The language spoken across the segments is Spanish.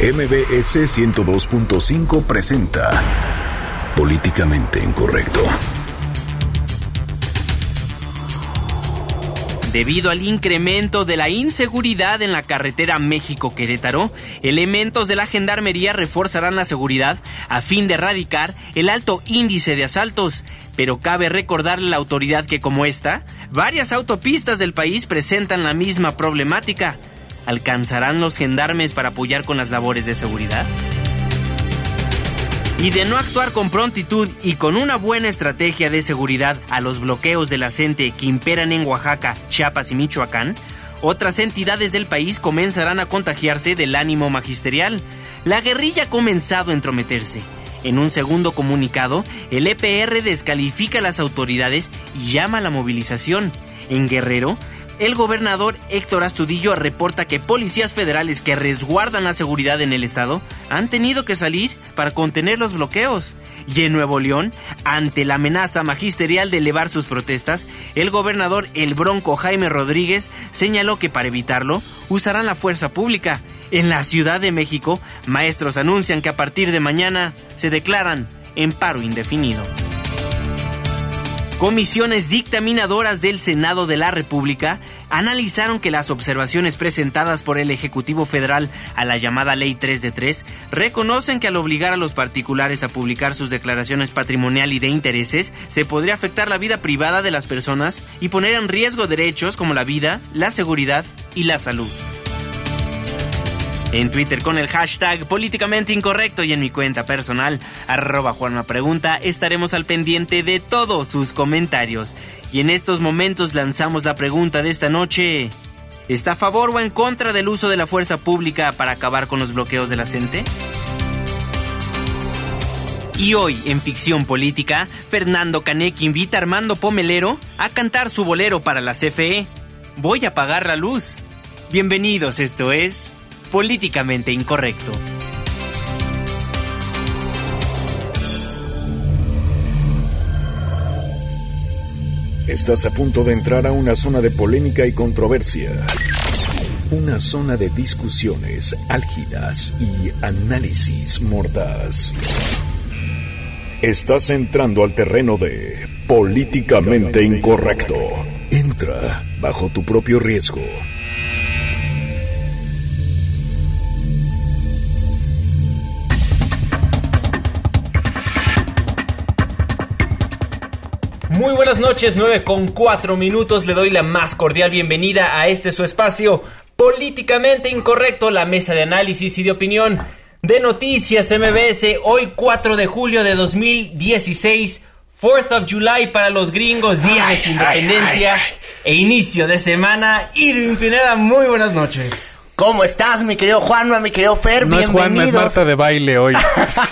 MBS 102.5 presenta Políticamente Incorrecto. Debido al incremento de la inseguridad en la carretera México-Querétaro, elementos de la Gendarmería reforzarán la seguridad a fin de erradicar el alto índice de asaltos. Pero cabe recordarle a la autoridad que como esta, varias autopistas del país presentan la misma problemática. ¿Alcanzarán los gendarmes para apoyar con las labores de seguridad? Y de no actuar con prontitud y con una buena estrategia de seguridad a los bloqueos de la CENTE que imperan en Oaxaca, Chiapas y Michoacán, otras entidades del país comenzarán a contagiarse del ánimo magisterial. La guerrilla ha comenzado a entrometerse. En un segundo comunicado, el EPR descalifica a las autoridades y llama a la movilización. En Guerrero, el gobernador Héctor Astudillo reporta que policías federales que resguardan la seguridad en el estado han tenido que salir para contener los bloqueos. Y en Nuevo León, ante la amenaza magisterial de elevar sus protestas, el gobernador El Bronco Jaime Rodríguez señaló que para evitarlo usarán la fuerza pública. En la Ciudad de México, maestros anuncian que a partir de mañana se declaran en paro indefinido. Comisiones dictaminadoras del Senado de la República analizaron que las observaciones presentadas por el Ejecutivo Federal a la llamada Ley 3 de 3 reconocen que al obligar a los particulares a publicar sus declaraciones patrimonial y de intereses, se podría afectar la vida privada de las personas y poner en riesgo derechos como la vida, la seguridad y la salud en Twitter con el hashtag políticamente incorrecto y en mi cuenta personal, arroba Juanma Pregunta, estaremos al pendiente de todos sus comentarios. Y en estos momentos lanzamos la pregunta de esta noche. ¿Está a favor o en contra del uso de la fuerza pública para acabar con los bloqueos de la gente? Y hoy, en Ficción Política, Fernando Canek invita a Armando Pomelero a cantar su bolero para la CFE. Voy a apagar la luz. Bienvenidos, esto es políticamente incorrecto. Estás a punto de entrar a una zona de polémica y controversia. Una zona de discusiones álgidas y análisis mordaz. Estás entrando al terreno de políticamente incorrecto. Entra bajo tu propio riesgo. Muy buenas noches, 9 con 4 minutos. Le doy la más cordial bienvenida a este su espacio políticamente incorrecto, la mesa de análisis y de opinión de Noticias MBS. Hoy 4 de julio de 2016, 4th of July para los gringos, Día de su Independencia e inicio de semana. Irving Pineda, muy buenas noches. ¿Cómo estás, mi querido Juanma, mi querido Fer? No es Juanma, es Marta de baile hoy.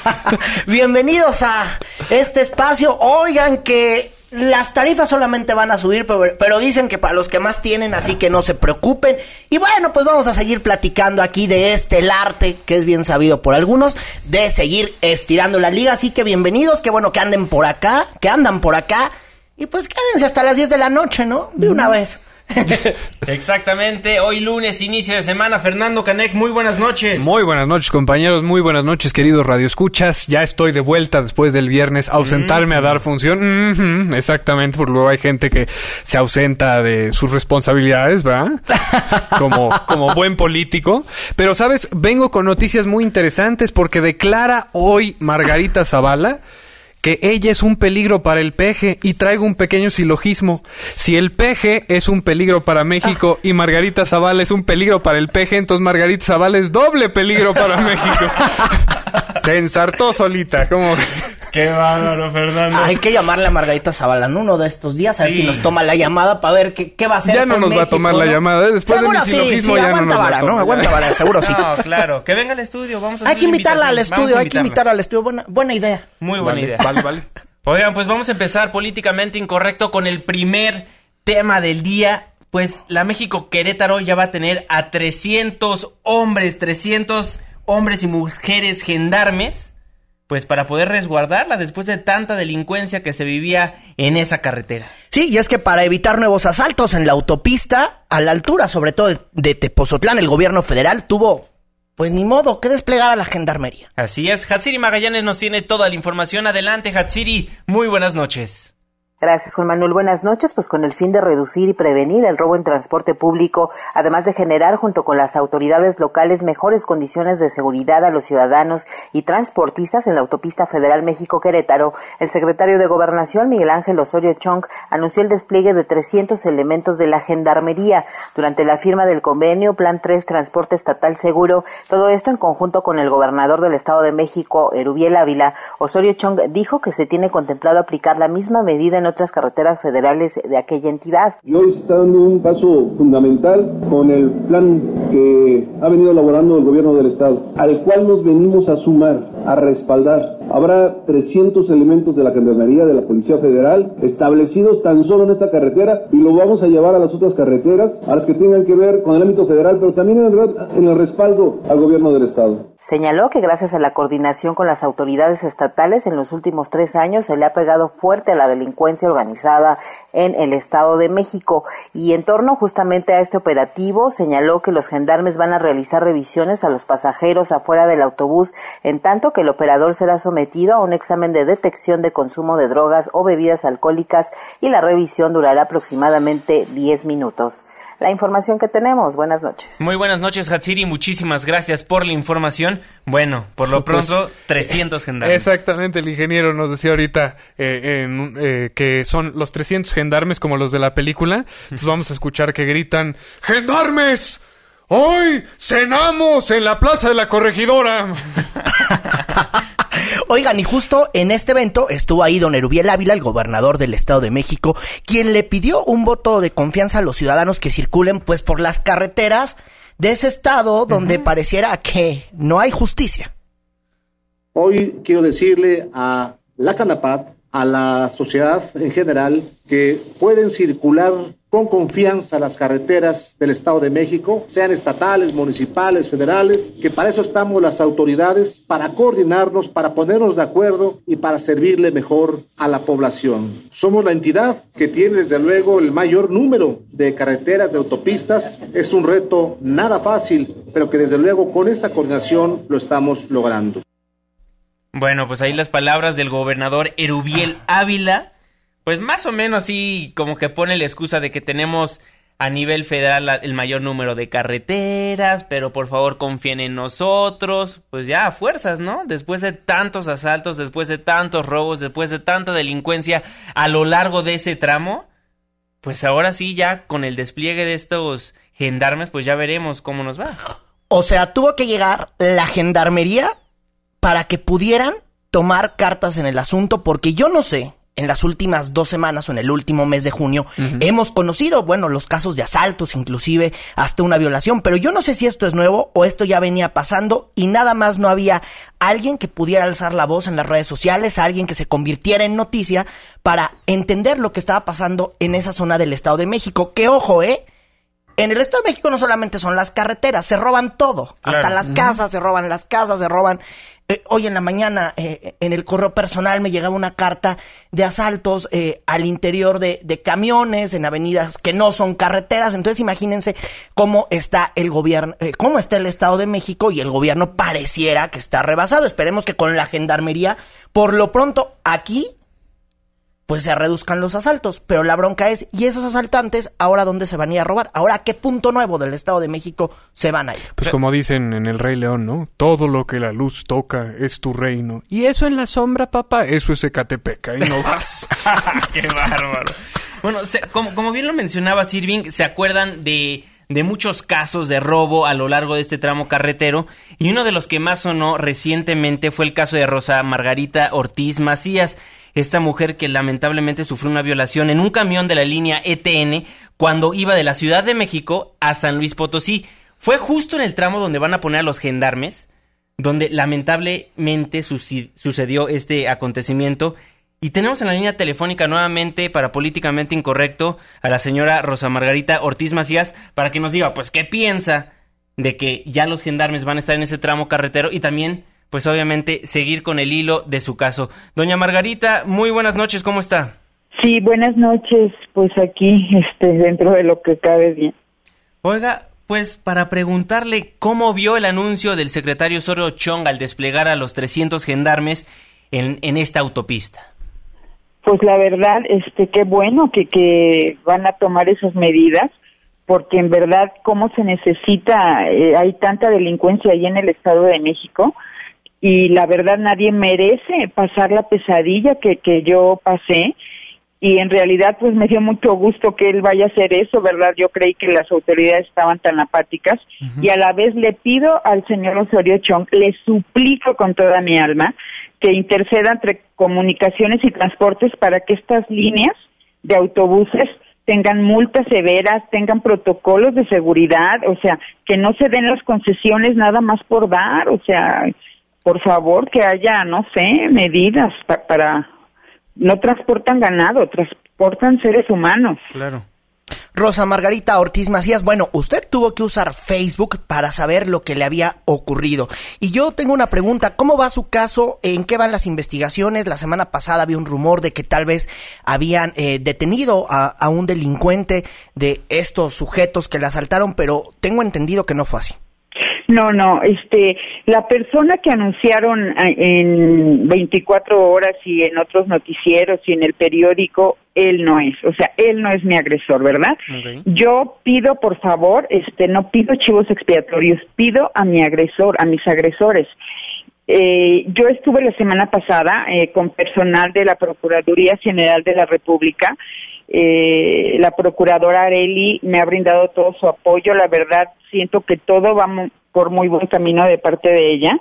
Bienvenidos a este espacio. Oigan que las tarifas solamente van a subir, pero, dicen que para los que más tienen, así que no se preocupen. Y bueno, pues vamos a seguir platicando aquí de este, el arte, que es bien sabido por algunos, de seguir estirando la liga. Así que bienvenidos, qué bueno que anden por acá, que andan por acá. Y pues quédense hasta las 10 de la noche, ¿no? De una vez. Exactamente, hoy lunes, inicio de semana. Fernando Canek, muy buenas noches. Muy buenas noches, compañeros. Muy buenas noches, queridos radioescuchas. Ya estoy de vuelta después del viernes, ausentarme a dar función. exactamente, porque luego hay gente que se ausenta de sus responsabilidades, ¿verdad? Como, como buen político. Pero, ¿sabes? Vengo con noticias muy interesantes porque declara hoy Margarita Zavala que ella es un peligro para el peje y traigo un pequeño silogismo. Si el peje es un peligro para México y Margarita Zavala es un peligro para el peje, entonces Margarita Zavala es doble peligro para México. Se ensartó solita, como... Qué bárbaro, Fernando. Hay que llamarle a Margarita Zavala en uno de estos días, a ver si nos toma la llamada para ver qué, qué va a hacer. Ya no nos va a tomar la llamada, ¿eh? después de mi silogismo ya no nos va a ¿no? Aguanta vara, seguro sí. No, claro, que venga al estudio, vamos a Hay que invitarla al estudio, hay que invitarla al estudio, buena, buena idea. Muy buena idea. Vale, vale. Oigan, pues vamos a empezar políticamente incorrecto con el primer tema del día. Pues la México Querétaro ya va a tener a 300 hombres, 300 hombres y mujeres gendarmes, pues para poder resguardarla después de tanta delincuencia que se vivía en esa carretera. Sí, y es que para evitar nuevos asaltos en la autopista, a la altura sobre todo de Tepozotlán, el gobierno federal tuvo pues ni modo, que desplegar a la gendarmería. Así es, Hatsiri Magallanes nos tiene toda la información. Adelante, Hatsiri, muy buenas noches. Gracias, Juan Manuel. Buenas noches. Pues con el fin de reducir y prevenir el robo en transporte público, además de generar junto con las autoridades locales mejores condiciones de seguridad a los ciudadanos y transportistas en la autopista federal México-Querétaro, el secretario de Gobernación, Miguel Ángel Osorio Chong, anunció el despliegue de 300 elementos de la Gendarmería durante la firma del convenio Plan 3 Transporte Estatal Seguro. Todo esto en conjunto con el gobernador del Estado de México, Erubiel Ávila. Osorio Chong dijo que se tiene contemplado aplicar la misma medida en otras carreteras federales de aquella entidad. Y hoy está dando un paso fundamental con el plan que ha venido elaborando el gobierno del Estado, al cual nos venimos a sumar, a respaldar. Habrá 300 elementos de la Gendarmería, de la Policía Federal, establecidos tan solo en esta carretera y lo vamos a llevar a las otras carreteras, a las que tengan que ver con el ámbito federal, pero también en el, en el respaldo al gobierno del Estado. Señaló que gracias a la coordinación con las autoridades estatales en los últimos tres años se le ha pegado fuerte a la delincuencia organizada en el Estado de México y en torno justamente a este operativo señaló que los gendarmes van a realizar revisiones a los pasajeros afuera del autobús en tanto que el operador será sometido a un examen de detección de consumo de drogas o bebidas alcohólicas y la revisión durará aproximadamente 10 minutos la información que tenemos. Buenas noches. Muy buenas noches, Hatsiri. Muchísimas gracias por la información. Bueno, por lo pues, pronto, 300 gendarmes. Exactamente, el ingeniero nos decía ahorita eh, eh, que son los 300 gendarmes como los de la película. Entonces vamos a escuchar que gritan, ¡Gendarmes! Hoy cenamos en la Plaza de la Corregidora. Oigan, y justo en este evento estuvo ahí don Erubiel Ávila, el gobernador del Estado de México, quien le pidió un voto de confianza a los ciudadanos que circulen pues por las carreteras de ese estado donde pareciera que no hay justicia. Hoy quiero decirle a la Canapat, a la sociedad en general, que pueden circular con confianza las carreteras del Estado de México, sean estatales, municipales, federales, que para eso estamos las autoridades, para coordinarnos, para ponernos de acuerdo y para servirle mejor a la población. Somos la entidad que tiene desde luego el mayor número de carreteras, de autopistas. Es un reto nada fácil, pero que desde luego con esta coordinación lo estamos logrando. Bueno, pues ahí las palabras del gobernador Erubiel Ávila pues más o menos sí, como que pone la excusa de que tenemos a nivel federal el mayor número de carreteras, pero por favor confíen en nosotros, pues ya a fuerzas, ¿no? Después de tantos asaltos, después de tantos robos, después de tanta delincuencia a lo largo de ese tramo, pues ahora sí ya con el despliegue de estos gendarmes, pues ya veremos cómo nos va. O sea, tuvo que llegar la gendarmería para que pudieran tomar cartas en el asunto, porque yo no sé en las últimas dos semanas o en el último mes de junio hemos conocido, bueno, los casos de asaltos, inclusive hasta una violación, pero yo no sé si esto es nuevo o esto ya venía pasando y nada más no había alguien que pudiera alzar la voz en las redes sociales, alguien que se convirtiera en noticia para entender lo que estaba pasando en esa zona del Estado de México. Que ojo, ¿eh? En el Estado de México no solamente son las carreteras, se roban todo. Hasta las casas, se roban las casas, se roban. Eh, hoy en la mañana, eh, en el correo personal, me llegaba una carta de asaltos eh, al interior de, de, camiones, en avenidas que no son carreteras. Entonces, imagínense cómo está el gobierno, cómo está el Estado de México y el gobierno pareciera que está rebasado. Esperemos que con la gendarmería, por lo pronto, aquí pues se reduzcan los asaltos. Pero la bronca es, ¿y esos asaltantes ahora dónde se van a ir a robar? ¿Ahora a qué punto nuevo del Estado de México se van a ir? Pues como dicen en El Rey León, ¿no? Todo lo que la luz toca es tu reino. Y eso en la sombra, papá, eso es Ecatepec, ahí no vas. ¡Qué bárbaro! Bueno, como, como bien lo mencionaba Sirving, ¿se acuerdan de de muchos casos de robo a lo largo de este tramo carretero y uno de los que más sonó recientemente fue el caso de Rosa Margarita Ortiz Macías, esta mujer que lamentablemente sufrió una violación en un camión de la línea ETN cuando iba de la Ciudad de México a San Luis Potosí. Fue justo en el tramo donde van a poner a los gendarmes, donde lamentablemente sucedió este acontecimiento. Y tenemos en la línea telefónica nuevamente para políticamente incorrecto a la señora Rosa Margarita Ortiz Macías para que nos diga, pues, qué piensa de que ya los gendarmes van a estar en ese tramo carretero y también pues obviamente seguir con el hilo de su caso. Doña Margarita, muy buenas noches, ¿cómo está? Sí, buenas noches, pues aquí, este, dentro de lo que cabe bien. Oiga, Pues para preguntarle cómo vio el anuncio del secretario Osorio Chong al desplegar a los 300 gendarmes en, en esta autopista. Pues la verdad, este, qué bueno que, que van a tomar esas medidas, porque en verdad, cómo se necesita, eh, hay tanta delincuencia ahí en el Estado de México, y la verdad nadie merece pasar la pesadilla que, que yo pasé, y en realidad pues me dio mucho gusto que él vaya a hacer eso, ¿verdad? Yo creí que las autoridades estaban tan apáticas. Y a la vez le pido al señor Osorio Chong, le suplico con toda mi alma que interceda entre comunicaciones y transportes para que estas líneas de autobuses tengan multas severas, tengan protocolos de seguridad, o sea, que no se den las concesiones nada más por dar, o sea, por favor que haya, no sé, medidas para no transportan ganado, transportan seres humanos. Claro. Rosa Margarita Ortiz Macías, bueno, usted tuvo que usar Facebook para saber lo que le había ocurrido. Y yo tengo una pregunta, ¿cómo va su caso? ¿En qué van las investigaciones? La semana pasada había un rumor de que tal vez habían eh, detenido a, a un delincuente de estos sujetos que le asaltaron, pero tengo entendido que no fue así. No, no, este, la persona que anunciaron eh, en 24 horas y en otros noticieros y en el periódico, él no es, o sea, él no es mi agresor, ¿verdad? Yo pido, por favor, este, no pido chivos expiatorios, pido a mi agresor, a mis agresores. Eh, yo estuve la semana pasada eh, con personal de la Procuraduría General de la República eh, la procuradora Areli me ha brindado todo su apoyo. La verdad, siento que todo va por muy buen camino de parte de ella.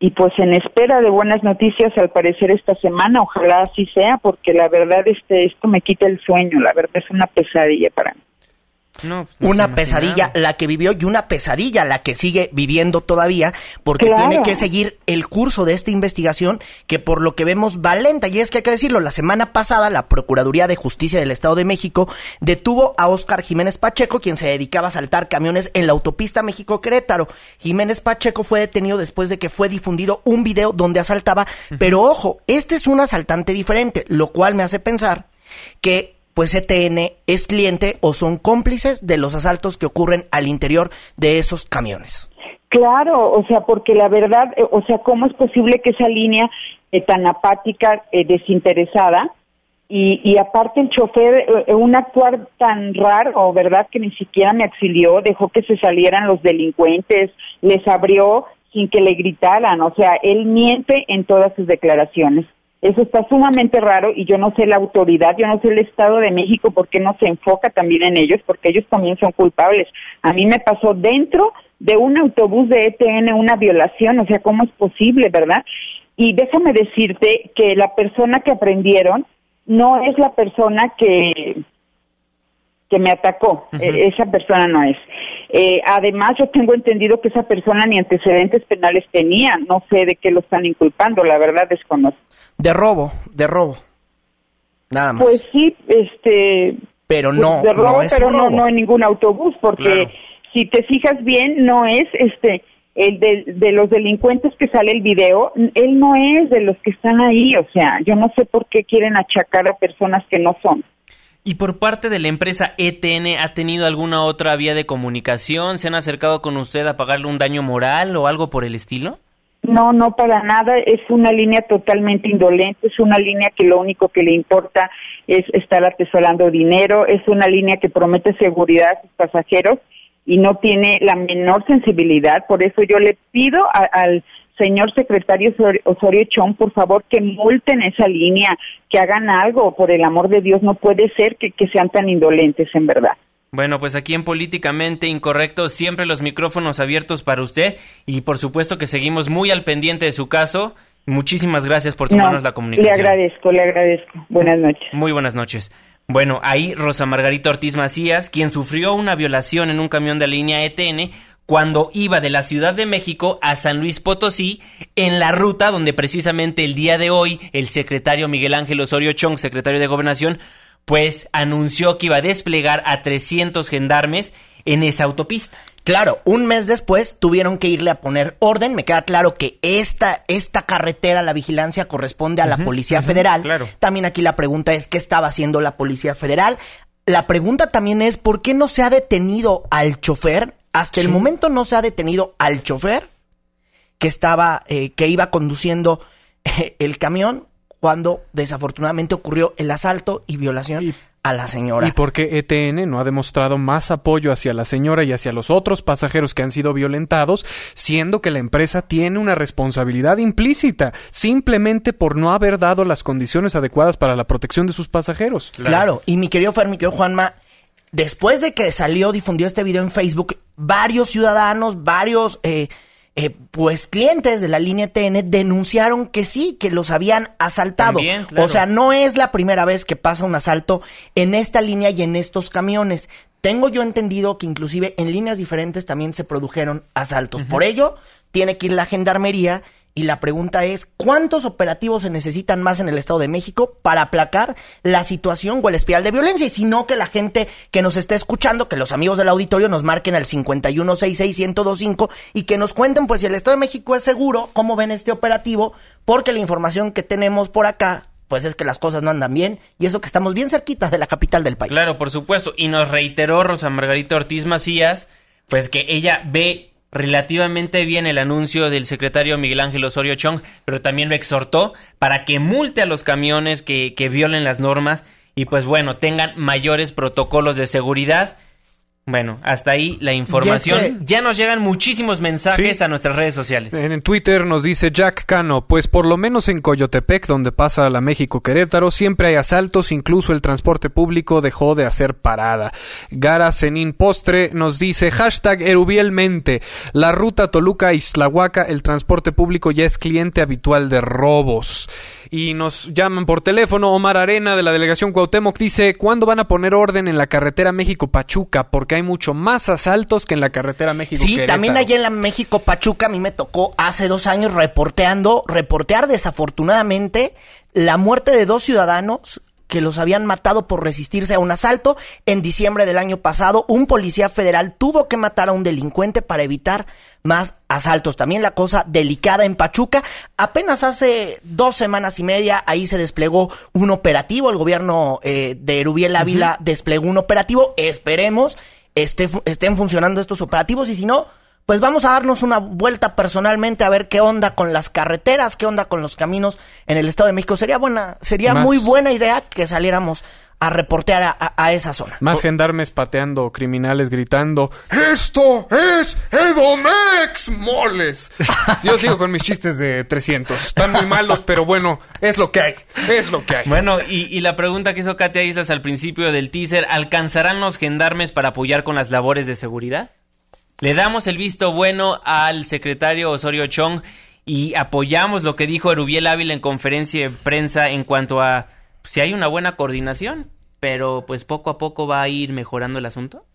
Y pues en espera de buenas noticias, al parecer esta semana, ojalá así sea, porque la verdad este esto me quita el sueño. La verdad es una pesadilla para mí. No, pues, una pesadilla la que vivió y una pesadilla la que sigue viviendo todavía porque tiene que seguir el curso de esta investigación que por lo que vemos va lenta. Y es que hay que decirlo, la semana pasada la Procuraduría de Justicia del Estado de México detuvo a Oscar Jiménez Pacheco quien se dedicaba a saltar camiones en la autopista México-Querétaro. Jiménez Pacheco fue detenido después de que fue difundido un video donde asaltaba, pero ojo, este es un asaltante diferente, lo cual me hace pensar que pues ETN es cliente o son cómplices de los asaltos que ocurren al interior de esos camiones. Claro, o sea, porque la verdad, eh, o sea, ¿cómo es posible que esa línea eh, tan apática, eh, desinteresada, y, y, aparte el chofer, un actuar tan raro, ¿verdad? Que ni siquiera me auxilió, dejó que se salieran los delincuentes, les abrió sin que le gritaran, o sea, él miente en todas sus declaraciones. Eso está sumamente raro y yo no sé la autoridad, yo no sé el Estado de México por qué no se enfoca también en ellos, porque ellos también son culpables. A mí me pasó dentro de un autobús de ETN una violación, o sea, ¿cómo es posible, verdad? Y déjame decirte que la persona que aprendieron no es la persona que que me atacó. E, esa persona no es. Eh, además, yo tengo entendido que esa persona ni antecedentes penales tenía. No sé de qué lo están inculpando, la verdad desconozco. De robo, de robo. Nada más. Pues sí, este. Pero pues no. de robo, pero no, no en ningún autobús, porque si te fijas bien, no es este el de, de, los delincuentes que sale el video, él no es de los que están ahí, o sea, yo no sé por qué quieren achacar a personas que no son. ¿Y por parte de la empresa ETN ha tenido alguna otra vía de comunicación? ¿Se han acercado con usted a pagarle un daño moral o algo por el estilo? No, no para nada. Es una línea totalmente indolente. Es una línea que lo único que le importa es estar atesorando dinero. Es una línea que promete seguridad a sus pasajeros y no tiene la menor sensibilidad. Por eso yo le pido al señor secretario Osorio Chong, por favor, que multen esa línea, que hagan algo, por el amor de Dios, no puede ser que, sean tan indolentes, en verdad. Bueno, pues aquí en Políticamente Incorrecto siempre los micrófonos abiertos para usted y por supuesto que seguimos muy al pendiente de su caso. Muchísimas gracias por tomarnos la comunicación. Le agradezco, le agradezco. Buenas noches. Muy buenas noches. Bueno, ahí Rosa Margarita Ortiz Macías, quien sufrió una violación en un camión de línea ETN, cuando iba de la Ciudad de México a San Luis Potosí en la ruta donde precisamente el día de hoy el secretario Miguel Ángel Osorio Chong, secretario de Gobernación, pues anunció que iba a desplegar a 300 gendarmes en esa autopista. Claro, un mes después tuvieron que irle a poner orden. Me queda claro que esta, esta carretera, la vigilancia, corresponde a la Policía Federal. Claro. También aquí la pregunta es, ¿qué estaba haciendo la Policía Federal? La pregunta también es, ¿por qué no se ha detenido al chofer Hasta el momento no se ha detenido al chofer que estaba, eh, que iba conduciendo el camión cuando desafortunadamente ocurrió el asalto y violación a la señora. ¿Y por qué ETN no ha demostrado más apoyo hacia la señora y hacia los otros pasajeros que han sido violentados, siendo que la empresa tiene una responsabilidad implícita, simplemente por no haber dado las condiciones adecuadas para la protección de sus pasajeros? Claro, y mi querido Fer, mi querido Juanma, después de que salió, difundió este video en Facebook, varios ciudadanos, varios... Eh, eh, pues clientes de la línea TN denunciaron que sí, que los habían asaltado. O sea, no es la primera vez que pasa un asalto en esta línea y en estos camiones. Tengo yo entendido que inclusive en líneas diferentes también se produjeron asaltos. Por ello, tiene que ir la gendarmería y la pregunta es, ¿cuántos operativos se necesitan más en el Estado de México para aplacar la situación o el espiral de violencia? Y si no, que la gente que nos esté escuchando, que los amigos del auditorio nos marquen al 5166125 y que nos cuenten, pues, si el Estado de México es seguro, cómo ven este operativo, porque la información que tenemos por acá pues es que las cosas no andan bien y eso que estamos bien cerquita de la capital del país. Claro, por supuesto. Y nos reiteró Rosa Margarita Ortiz Macías, pues que ella ve relativamente bien el anuncio del secretario Miguel Ángel Osorio Chong, pero también lo exhortó para que multe a los camiones que, que violen las normas y pues bueno, tengan mayores protocolos de seguridad bueno, hasta ahí la información. Ya nos llegan muchísimos mensajes a nuestras redes sociales. En Twitter nos dice Jack Cano, pues por lo menos en Coyotepec, donde pasa la México Querétaro, siempre hay asaltos, incluso el transporte público dejó de hacer parada. Gara Zenin Postre nos dice hashtag Erubielmente, la ruta Toluca-Islahuaca, el transporte público ya es cliente habitual de robos y nos llaman por teléfono. Omar Arena de la delegación Cuauhtémoc dice, ¿cuándo van a poner orden en la carretera México-Pachuca? Porque hay mucho más asaltos que en la carretera México. Sí, también allá en la México-Pachuca a mí me tocó hace dos años reporteando, reportear desafortunadamente la muerte de dos ciudadanos que los habían matado por resistirse a un asalto. En diciembre del año pasado, un policía federal tuvo que matar a un delincuente para evitar más asaltos. También la cosa delicada en Pachuca. Apenas hace dos semanas y media ahí se desplegó un operativo. El gobierno eh, de Erubiel Ávila desplegó un operativo. Esperemos estén funcionando estos operativos y si no, pues vamos a darnos una vuelta personalmente a ver qué onda con las carreteras, qué onda con los caminos en el Estado de México. Sería buena, sería muy buena idea que saliéramos a reportear a, esa zona. Más gendarmes pateando, criminales gritando, ¡Esto es Edomex, moles! Yo sigo con mis chistes de 300. Están muy malos, pero bueno, es lo que hay, es lo que hay. Bueno, y, y la pregunta que hizo Katia Islas al principio del teaser, ¿alcanzarán los gendarmes para apoyar con las labores de seguridad? Le damos el visto bueno al secretario Osorio Chong y apoyamos lo que dijo Erubiel Ávila en conferencia de prensa en cuanto a si hay una buena coordinación, pero pues poco a poco va a ir mejorando el asunto.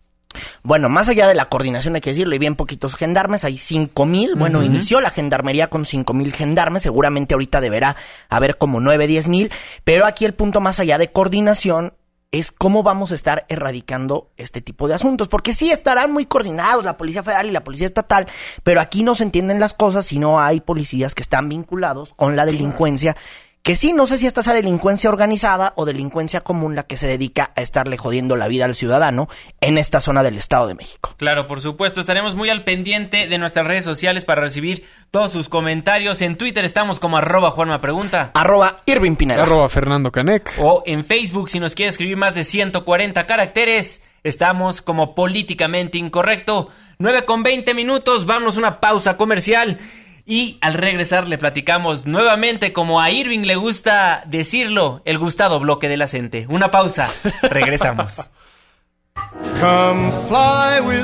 Bueno, más allá de la coordinación hay que decirlo, hay bien poquitos gendarmes, hay cinco mil, bueno, inició la gendarmería con cinco mil gendarmes, seguramente ahorita deberá haber como nueve, diez mil, pero aquí el punto más allá de coordinación es cómo vamos a estar erradicando este tipo de asuntos. Porque sí estarán muy coordinados la Policía Federal y la Policía Estatal, pero aquí no se entienden las cosas si no hay policías que están vinculados con la delincuencia que sí, no sé si esta sea delincuencia organizada o delincuencia común la que se dedica a estarle jodiendo la vida al ciudadano en esta zona del Estado de México. Claro, por supuesto, estaremos muy al pendiente de nuestras redes sociales para recibir todos sus comentarios. En Twitter estamos como arroba Juanma Pregunta. Arroba Irving Pineda. Arroba Fernando Canec. O en Facebook, si nos quiere escribir más de 140 caracteres, estamos como políticamente incorrecto. 9 con 20 minutos, vamos a una pausa comercial. Y al regresar le platicamos nuevamente, como a Irving le gusta decirlo, el gustado bloque de la gente. Una pausa, regresamos.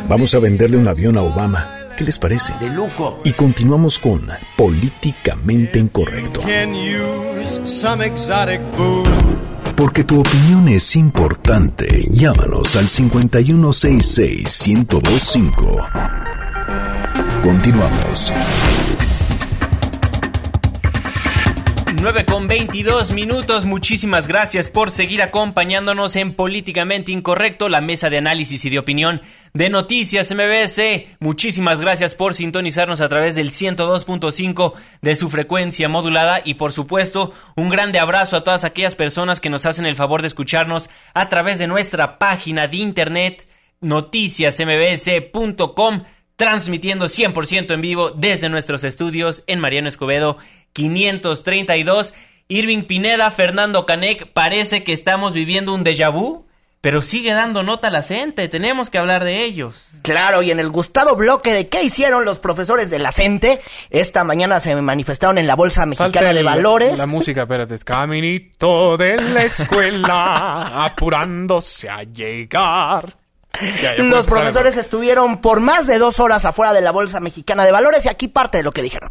Vamos a venderle un avión a Obama. ¿Qué les parece? De lujo. Y continuamos con Políticamente Incorrecto. Porque tu opinión es importante. Llámanos al 5166-1025. Continuamos. 9 con 22 minutos. Muchísimas gracias por seguir acompañándonos en Políticamente Incorrecto, la mesa de análisis y de opinión de Noticias MBS. Muchísimas gracias por sintonizarnos a través del 102.5 de su frecuencia modulada y por supuesto un grande abrazo a todas aquellas personas que nos hacen el favor de escucharnos a través de nuestra página de internet noticiasmbs.com, transmitiendo 100% en vivo desde nuestros estudios en Mariano Escobedo 532. Irving Pineda, Fernando Canek, parece que estamos viviendo un déjà vu pero sigue dando nota a la CENTE, tenemos que hablar de ellos. Claro, y en el gustado bloque de qué hicieron los profesores de la CENTE, esta mañana se manifestaron en la Bolsa Mexicana de Valores. La música, espérate, caminito de la escuela, apurándose a llegar. los profesores estuvieron por más de dos horas afuera de la Bolsa Mexicana de Valores y aquí parte de lo que dijeron.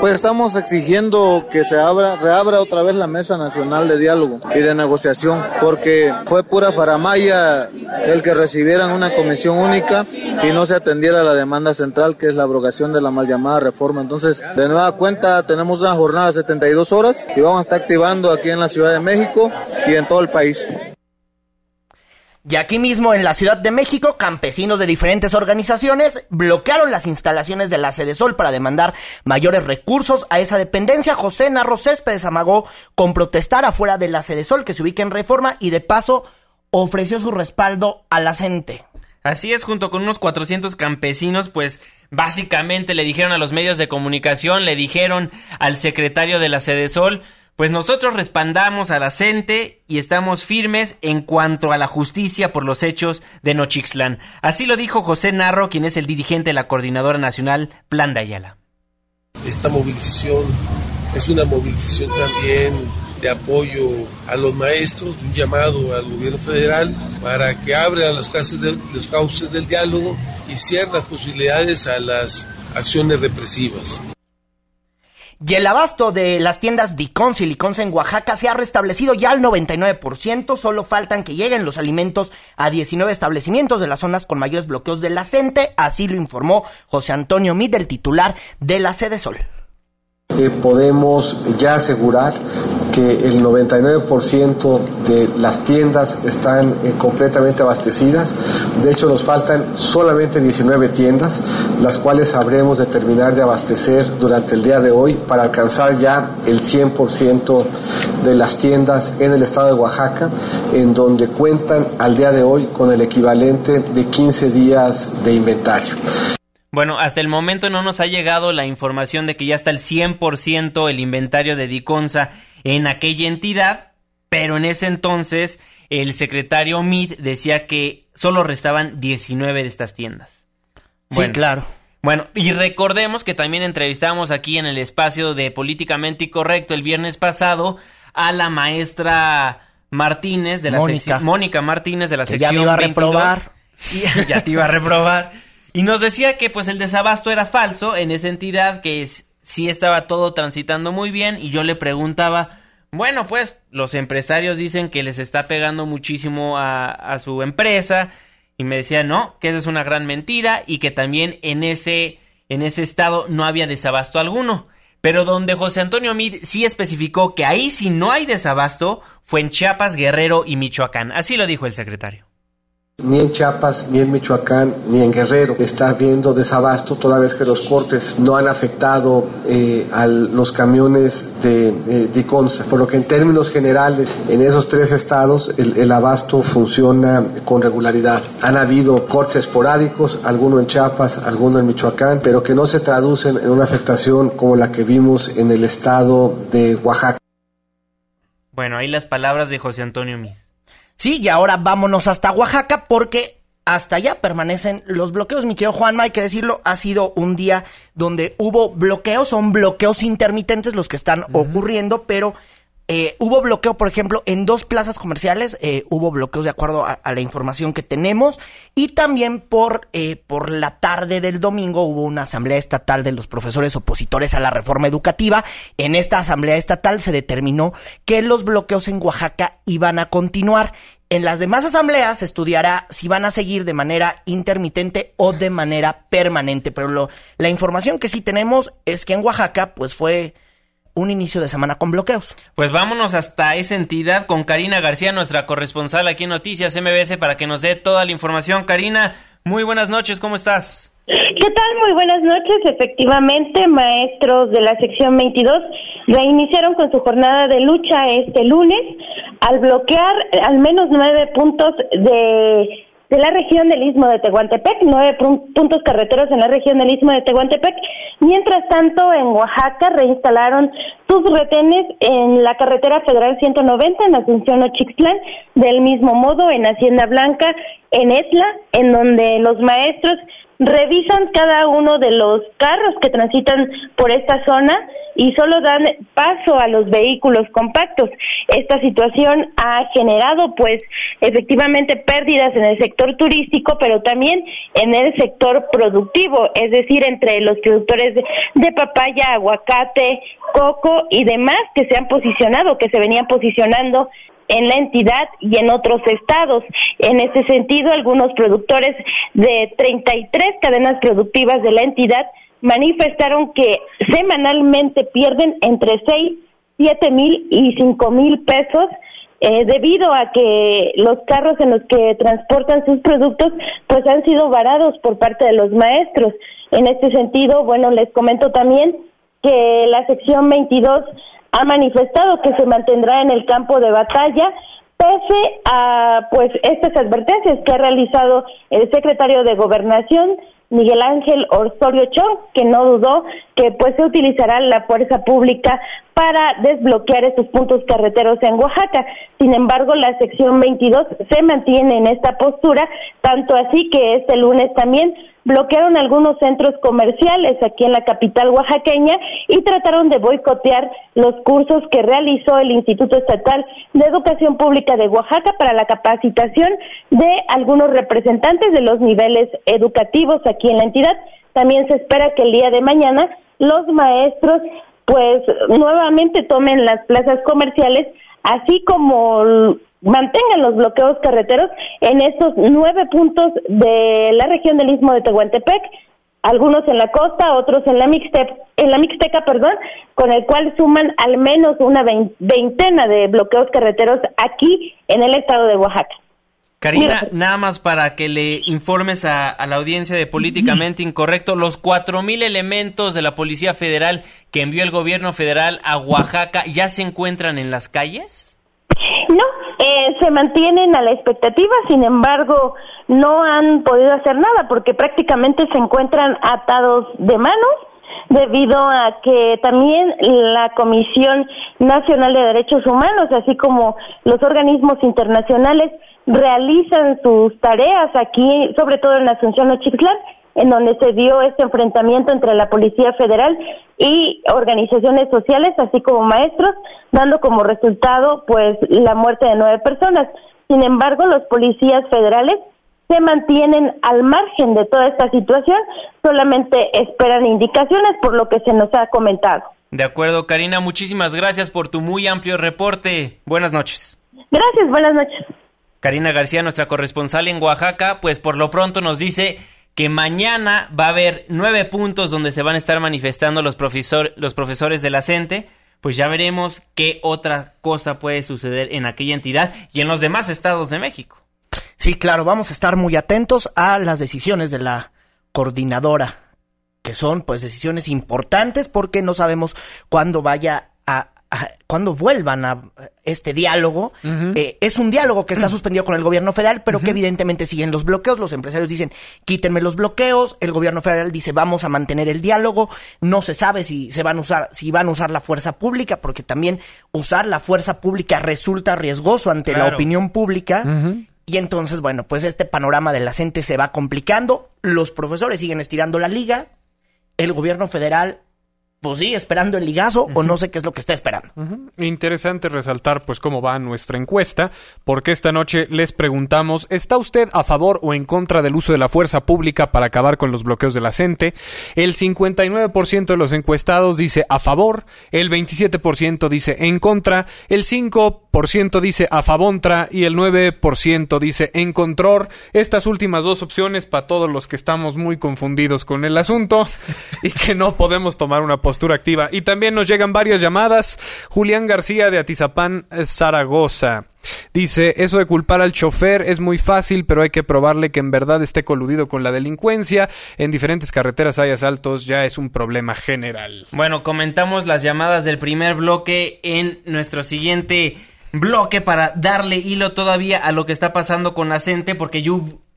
Pues estamos exigiendo que se abra, reabra otra vez la Mesa Nacional de Diálogo y de Negociación, porque fue pura faramaya el que recibieran una comisión única y no se atendiera la demanda central, que es la abrogación de la mal llamada reforma. Entonces, de nueva cuenta, tenemos una jornada de 72 horas y vamos a estar activando aquí en la Ciudad de México y en todo el país. Y aquí mismo en la Ciudad de México, campesinos de diferentes organizaciones bloquearon las instalaciones de la Sede Sol para demandar mayores recursos a esa dependencia. José Narro Céspedes amagó con protestar afuera de la Sede Sol que se ubica en Reforma y de paso ofreció su respaldo a la gente. Así es, junto con unos 400 campesinos, pues básicamente le dijeron a los medios de comunicación, le dijeron al secretario de la Sede Sol, pues nosotros respaldamos a la CENTE y estamos firmes en cuanto a la justicia por los hechos de Nochixtlán. Así lo dijo José Narro, quien es el dirigente de la Coordinadora Nacional Plan de Ayala. Esta movilización es una movilización también de apoyo a los maestros, un llamado al gobierno federal para que abra los cauces, los cauces del diálogo y cierre las posibilidades a las acciones represivas. Y el abasto de las tiendas Dicons y Licons en Oaxaca se ha restablecido ya al 99%, solo faltan que lleguen los alimentos a 19 establecimientos de las zonas con mayores bloqueos de la así lo informó José Antonio Mid, el titular de la Sede Sol. Eh, podemos ya asegurar que el 99% de las tiendas están eh, completamente abastecidas. De hecho, nos faltan solamente 19 tiendas, las cuales sabremos de terminar de abastecer durante el día de hoy para alcanzar ya el 100% de las tiendas en el estado de Oaxaca, en donde cuentan al día de hoy con el equivalente de 15 días de inventario. Bueno, hasta el momento no nos ha llegado la información de que ya está el 100% el inventario de Diconsa en aquella entidad, pero en ese entonces el secretario Mid decía que solo restaban 19 de estas tiendas. sí, claro. Bueno, y recordemos que también entrevistamos aquí en el espacio de Políticamente Incorrecto el viernes pasado a la maestra Martínez de la sección Mónica Martínez de la sección ya iba a reprobar. ya te iba a reprobar. Y nos decía que pues el desabasto era falso en esa entidad que sí estaba todo transitando muy bien y yo le preguntaba, bueno, pues los empresarios dicen que les está pegando muchísimo a, su empresa y me decía, no, que eso es una gran mentira y que también en ese, en ese estado no había desabasto alguno. Pero donde José Antonio Mid sí especificó que ahí sí no hay desabasto fue en Chiapas, Guerrero y Michoacán. Así lo dijo el secretario. Ni en Chiapas, ni en Michoacán, ni en Guerrero está habiendo desabasto, toda vez que los cortes no han afectado eh, a los camiones de, eh, Por lo que en términos generales, en esos tres estados el, abasto funciona con regularidad. Han habido cortes esporádicos, alguno en Chiapas, alguno en Michoacán, pero que no se traducen en una afectación como la que vimos en el estado de Oaxaca. Bueno, ahí las palabras de José Antonio Miz. Sí, y ahora vámonos hasta Oaxaca porque hasta allá permanecen los bloqueos. Mi querido Juanma, hay que decirlo, ha sido un día donde hubo bloqueos, son bloqueos intermitentes los que están ocurriendo, pero eh, hubo bloqueo, por ejemplo, en dos plazas comerciales, eh, hubo bloqueos de acuerdo a, la información que tenemos y también por, eh, por la tarde del domingo hubo una asamblea estatal de los profesores opositores a la reforma educativa. En esta asamblea estatal se determinó que los bloqueos en Oaxaca iban a continuar. En las demás asambleas se estudiará si van a seguir de manera intermitente o de manera permanente, pero lo, la información que sí tenemos es que en Oaxaca pues fue un inicio de semana con bloqueos. Pues vámonos hasta esa entidad con Karina García, nuestra corresponsal aquí en Noticias MBS, para que nos dé toda la información. Karina, muy buenas noches, ¿cómo estás? ¿Qué tal? Muy buenas noches. Efectivamente, maestros de la sección 22 reiniciaron con su jornada de lucha este lunes al bloquear al menos nueve puntos de de la región del Istmo de Tehuantepec, nueve puntos carreteros en la región del Istmo de Tehuantepec. Mientras tanto, en Oaxaca reinstalaron sus retenes en la carretera federal 190 en Asunción Ochixtlán, del mismo modo en Hacienda Blanca, en Etla, en donde los maestros revisan cada uno de los carros que transitan por esta zona y solo dan paso a los vehículos compactos. Esta situación ha generado pues efectivamente pérdidas en el sector turístico, pero también en el sector productivo, es decir, entre los productores de, papaya, aguacate, coco y demás que se han posicionado, que se venían posicionando en la entidad y en otros estados. En ese sentido, algunos productores de 33 cadenas productivas de la entidad manifestaron que semanalmente pierden entre 6, 7 mil y 5 mil pesos eh, debido a que los carros en los que transportan sus productos pues han sido varados por parte de los maestros. En este sentido, bueno, les comento también que la sección 22 ha manifestado que se mantendrá en el campo de batalla pese a pues estas advertencias que ha realizado el secretario de Gobernación Miguel Ángel Osorio Chong, que no dudó que pues se utilizará la fuerza pública para desbloquear estos puntos carreteros en Oaxaca. Sin embargo, la sección 22 se mantiene en esta postura, tanto así que este lunes también bloquearon algunos centros comerciales aquí en la capital oaxaqueña y trataron de boicotear los cursos que realizó el Instituto Estatal de Educación Pública de Oaxaca para la capacitación de algunos representantes de los niveles educativos aquí en la entidad. También se espera que el día de mañana los maestros pues nuevamente tomen las plazas comerciales así como mantengan los bloqueos carreteros en estos nueve puntos de la región del Istmo de Tehuantepec, algunos en la costa, otros en la Mixteca, en la Mixteca, perdón, con el cual suman al menos una veintena de bloqueos carreteros aquí en el estado de Oaxaca. Karina, nada más para que le informes a, a la audiencia de políticamente incorrecto, los cuatro mil elementos de la Policía Federal que envió el gobierno federal a Oaxaca ya se encuentran en las calles. No, eh, se mantienen a la expectativa, sin embargo, no han podido hacer nada porque prácticamente se encuentran atados de manos debido a que también la Comisión Nacional de Derechos Humanos, así como los organismos internacionales, realizan sus tareas aquí, sobre todo en Asunción Ochitlán, en donde se dio este enfrentamiento entre la Policía Federal y organizaciones sociales, así como maestros, dando como resultado pues la muerte de nueve personas. Sin embargo, los policías federales se mantienen al margen de toda esta situación, solamente esperan indicaciones por lo que se nos ha comentado. De acuerdo, Karina, muchísimas gracias por tu muy amplio reporte. Buenas noches. Gracias, buenas noches. Karina García, nuestra corresponsal en Oaxaca, pues por lo pronto nos dice que mañana va a haber nueve puntos donde se van a estar manifestando los, profesor, los profesores de la CENTE. Pues ya veremos qué otra cosa puede suceder en aquella entidad y en los demás estados de México. Sí, claro, vamos a estar muy atentos a las decisiones de la coordinadora, que son pues decisiones importantes porque no sabemos cuándo vaya a cuando vuelvan a este diálogo, eh, es un diálogo que está suspendido con el gobierno federal, pero que evidentemente siguen los bloqueos. Los empresarios dicen, quítenme los bloqueos. El gobierno federal dice, vamos a mantener el diálogo. No se sabe si se van a usar, si van a usar la fuerza pública, porque también usar la fuerza pública resulta riesgoso ante la opinión pública. Y entonces, bueno, pues este panorama de la gente se va complicando. Los profesores siguen estirando la liga. El gobierno federal pues sí, esperando el ligazo o no sé qué es lo que está esperando. Interesante resaltar pues cómo va nuestra encuesta, porque esta noche les preguntamos, ¿está usted a favor o en contra del uso de la fuerza pública para acabar con los bloqueos de la gente? El 59% de los encuestados dice a favor, el 27% dice en contra, el 5% dice a favontra y el 9% dice en control. Estas últimas dos opciones para todos los que estamos muy confundidos con el asunto y que no podemos tomar una postura activa. Y también nos llegan varias llamadas. Julián García de Atizapán, Zaragoza. Dice, eso de culpar al chofer es muy fácil, pero hay que probarle que en verdad esté coludido con la delincuencia. En diferentes carreteras hay asaltos, ya es un problema general. Bueno, comentamos las llamadas del primer bloque en nuestro siguiente bloque para darle hilo todavía a lo que está pasando con la CENTE, porque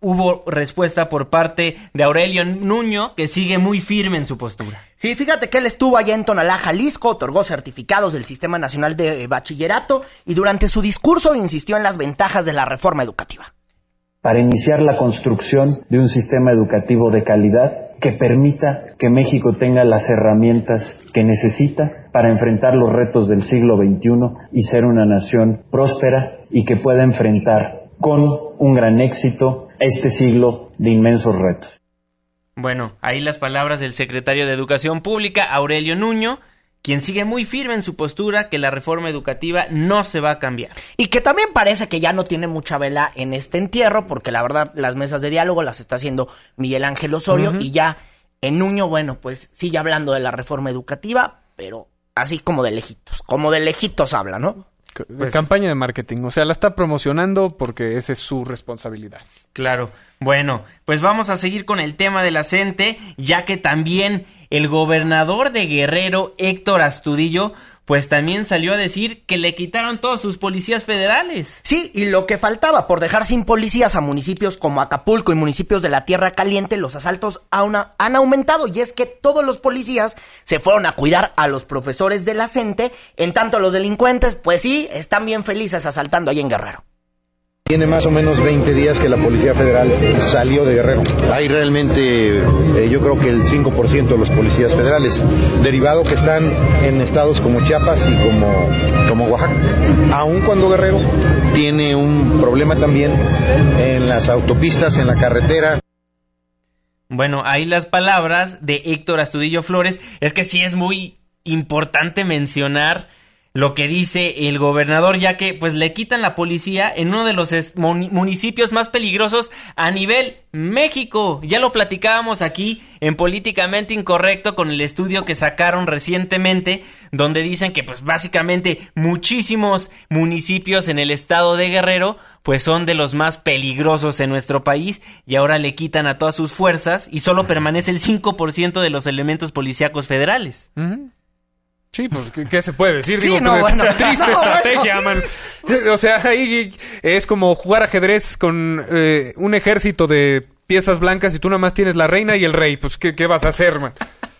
hubo respuesta por parte de Aurelio Nuño, que sigue muy firme en su postura. Sí, fíjate que él estuvo allá en Tonalá, Jalisco, otorgó certificados del Sistema Nacional de Bachillerato y durante su discurso insistió en las ventajas de la reforma educativa. Para iniciar la construcción de un sistema educativo de calidad que permita que México tenga las herramientas que necesita para enfrentar los retos del siglo XXI y ser una nación próspera y que pueda enfrentar con un gran éxito este siglo de inmensos retos. Bueno, ahí las palabras del secretario de Educación Pública, Aurelio Nuño, quien sigue muy firme en su postura que la reforma educativa no se va a cambiar. Y que también parece que ya no tiene mucha vela en este entierro, porque la verdad las mesas de diálogo las está haciendo Miguel Ángel Osorio y ya en Nuño, bueno, pues sigue hablando de la reforma educativa, pero así como de lejitos, como de lejitos habla, ¿no? Pues, campaña de marketing, o sea, la está promocionando porque esa es su responsabilidad. Claro. Bueno, pues vamos a seguir con el tema de la ya que también el gobernador de Guerrero, Héctor Astudillo, pues también salió a decir que le quitaron todos sus policías federales. Sí, y lo que faltaba, por dejar sin policías a municipios como Acapulco y municipios de la Tierra Caliente, los asaltos han aumentado y es que todos los policías se fueron a cuidar a los profesores de la CENTE, en tanto los delincuentes, pues sí, están bien felices asaltando ahí en Guerrero. Tiene más o menos 20 días que la Policía Federal salió de Guerrero. Hay realmente, eh, yo creo que el 5% de los policías federales, derivado que están en estados como Chiapas y como, como Oaxaca. Aun cuando Guerrero tiene un problema también en las autopistas, en la carretera. Bueno, ahí las palabras de Héctor Astudillo Flores. Es que sí es muy importante mencionar lo que dice el gobernador, ya que pues le quitan la policía en uno de los municipios más peligrosos a nivel México. Ya lo platicábamos aquí en Políticamente Incorrecto con el estudio que sacaron recientemente, donde dicen que pues básicamente muchísimos municipios en el estado de Guerrero pues son de los más peligrosos en nuestro país y ahora le quitan a todas sus fuerzas y solo permanece el 5% de los elementos policíacos federales. Sí, pues, ¿qué, se puede decir? Digo, pues, triste estrategia, man. O sea, ahí es como jugar ajedrez con eh, un ejército de piezas blancas y tú nada más tienes la reina y el rey. Pues, ¿qué, qué vas a hacer, man?